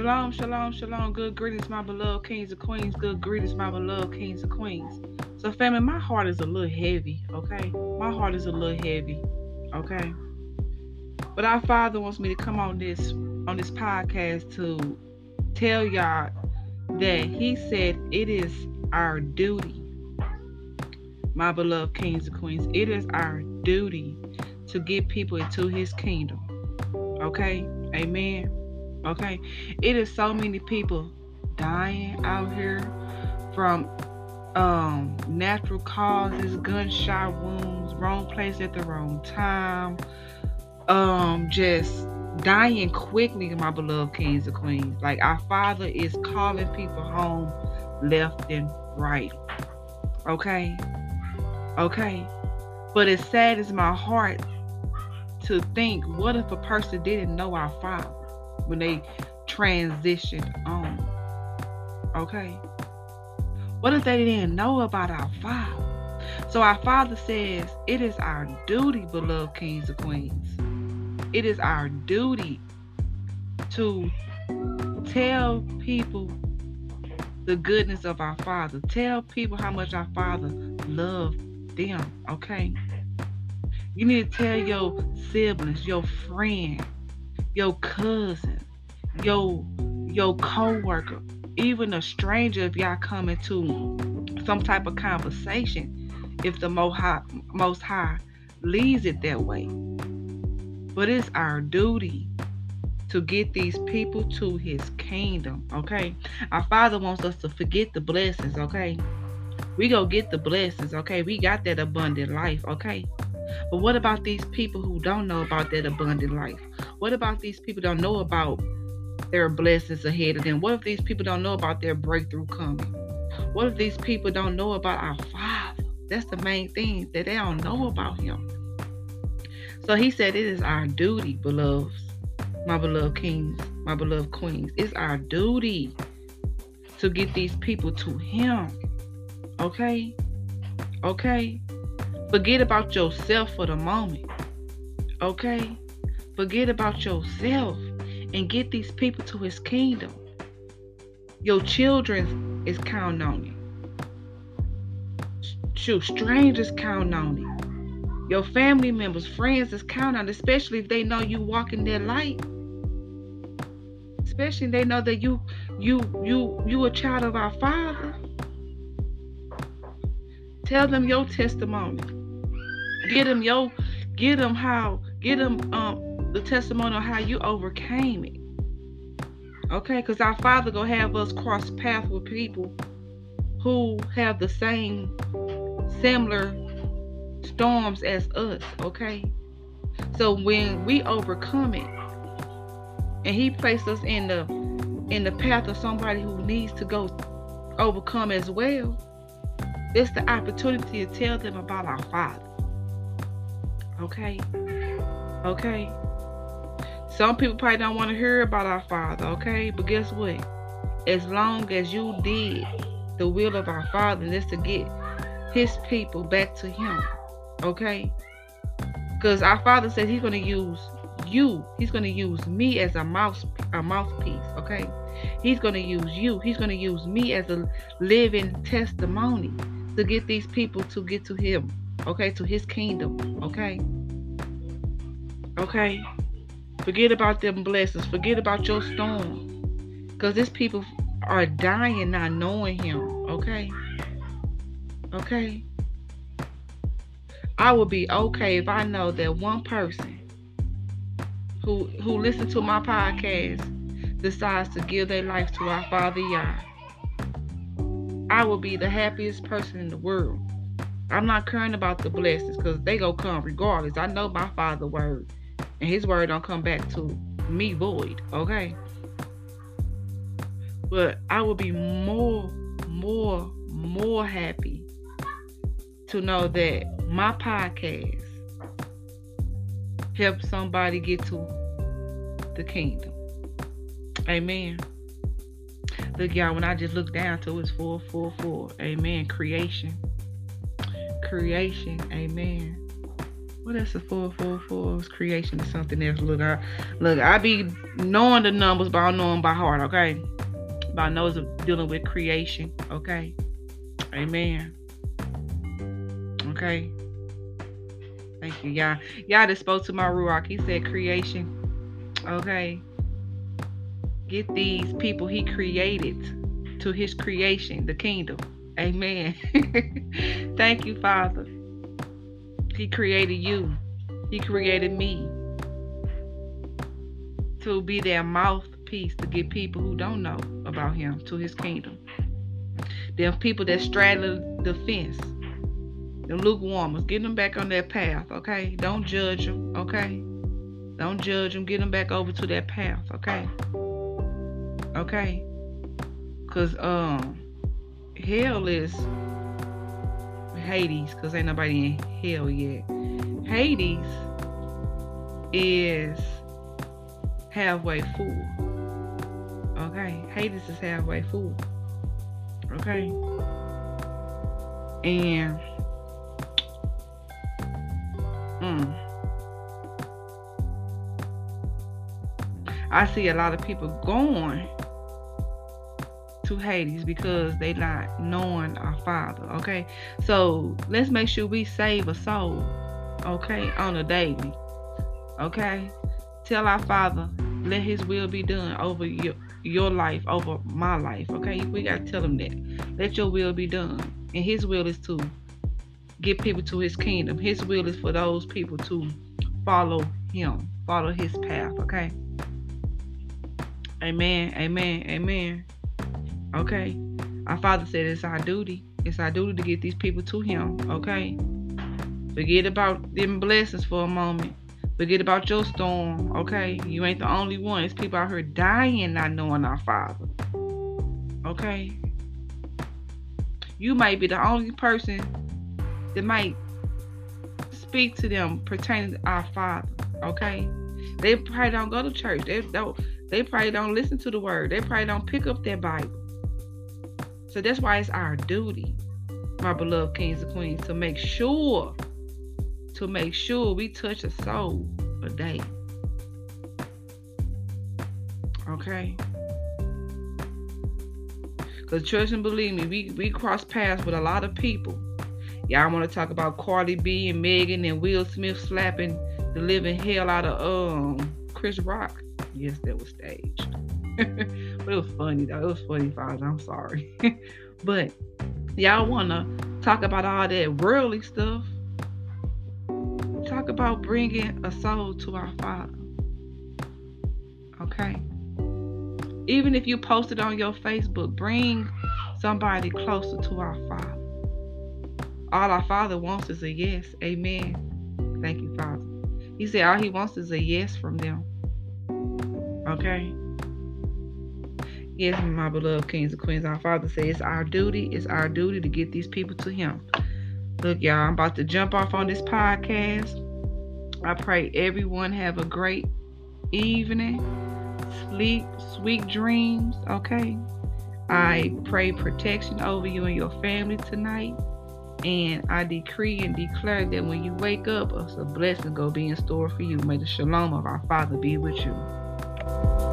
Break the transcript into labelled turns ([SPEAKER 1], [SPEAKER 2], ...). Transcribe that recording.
[SPEAKER 1] Shalom, shalom, shalom. Good greetings, my beloved kings and queens. Good greetings, my beloved kings and queens. So, family, my heart is a little heavy, okay? My heart is a little heavy, okay? But our Father wants me to come on this on this podcast to tell y'all that He said it is our duty, my beloved kings and queens. It is our duty to get people into His kingdom. Okay, Amen. Okay, it is so many people dying out here from um natural causes, gunshot wounds, wrong place at the wrong time, um, just dying quickly, my beloved kings and queens. Like our Father is calling people home left and right. Okay, okay, but it saddens my heart to think, what if a person didn't know our Father? When they transitioned on. Okay? What if they didn't know about our Father? So our Father says it is our duty, beloved kings and queens. It is our duty to tell people the goodness of our Father. Tell people how much our Father loved them. Okay? You need to tell your siblings, your friend, your cousin, your your co-worker, even a stranger if y'all come into some type of conversation, if the most high, leads it that way. But it's our duty to get these people to his kingdom, okay? Our Father wants us to forget the blessings, okay? We go get the blessings, okay? We got that abundant life, okay? But what about these people who don't know about that abundant life? What about these people don't know about their blessings ahead of them? What if these people don't know about their breakthrough coming? What if these people don't know about our Father? That's the main thing that they don't know about Him. So He said, It is our duty, beloveds, my beloved kings, my beloved queens. It's our duty to get these people to Him. Okay? Okay? Forget about yourself for the moment. Okay? Forget about yourself and get these people to his kingdom. Your children is counting on you. Shoot, strangers count on you. Your family members, friends is counting on, you, especially if they know you walk in their light. Especially they know that you you you you a child of our Father. Tell them your testimony. Get them your, get them how, get them um the testimony of how you overcame it. Okay, because our Father gonna have us cross paths with people who have the same similar storms as us. Okay, so when we overcome it, and He placed us in the in the path of somebody who needs to go overcome as well, it's the opportunity to tell them about our Father. Okay? Okay? Some people probably don't want to hear about our Father, okay? But guess what? As long as you did the will of our Father, and to get His people back to Him, okay? Because our Father said He's going to use you. He's going to use me as a mouse, a mouthpiece, okay? He's going to use you. He's going to use me as a living testimony to get these people to get to Him, okay, to his kingdom, okay? Okay? Forget about them blessings. Forget about your storm. Because these people are dying not knowing him, okay? Okay? I would be okay if I know that one person who who listens to my podcast decides to give their life to our Father Yah. I will be the happiest person in the world. I'm not caring about the blessings because they gonna come regardless. I know my father word. And his word don't come back to me void. Okay. But I will be more, more, more happy to know that my podcast helped somebody get to the kingdom. Amen. Look, y'all, when I just look down to it's 444. Amen. Creation creation. Amen. What else is four four four? Creation is something else. Look, I look, I be knowing the numbers, but I know them by heart. Okay, by knows of dealing with creation. Okay, amen. Okay. Thank you, y'all. Y'all just spoke to my Ruach. He said creation. Okay. Get these people he created to his creation, the kingdom. Amen. Thank you, Father. He created you. He created me to be their mouthpiece to get people who don't know about him to his kingdom. Them people that straddle the fence the lukewarmers. Get them back on their path, okay? Don't judge them, okay? Don't judge them. Get them back over to that path, okay? Okay? Cause um, hell is Hades, cause ain't nobody in hell yet. Hades is halfway full. Okay, Hades is halfway full. Okay, and Mm. I see a lot of people going to Hades because they not knowing our Father. Okay, so let's make sure we save a soul. Okay, on a daily. Okay, tell our Father, let His will be done over your your life, over my life. Okay, we gotta tell Him that. Let Your will be done, and His will is to get people to his kingdom. His will is for those people to follow him, follow his path, okay? Amen, amen, amen. Okay. Our Father said it's our duty. It's our duty to get these people to him, okay? Forget about them blessings for a moment. Forget about your storm, okay? You ain't the only one. It's people out here dying not knowing our Father. Okay? You might be the only person that might speak to them pertaining to our Father. Okay, they probably don't go to church. They don't. They probably don't listen to the word. They probably don't pick up their Bible. So that's why it's our duty, my beloved kings and queens, to make sure, to make sure we touch a soul a day. Okay. Because trust and believe me, we, we cross paths with a lot of people Y'all want to talk about Cardi B and Megan and Will Smith slapping the living hell out of um Chris Rock? Yes, that was staged. but it was funny though. It was funny, Father. I'm sorry. but y'all want to talk about all that worldly stuff? Talk about bringing a soul to our Father. Okay. Even if you post it on your Facebook, bring somebody closer to our Father. All our Father wants is a yes. Amen. Thank you, Father. He said all he wants is a yes from them. Okay? Yes, my beloved kings and queens, our Father says it's our duty, it's our duty to get these people to him. Look, y'all, I'm about to jump off on this podcast. I pray everyone have a great evening. Sleep, sweet dreams, okay? I pray protection over you and your family tonight. And I decree and declare that when you wake up, a blessing go be in store for you. May the shalom of our Father be with you.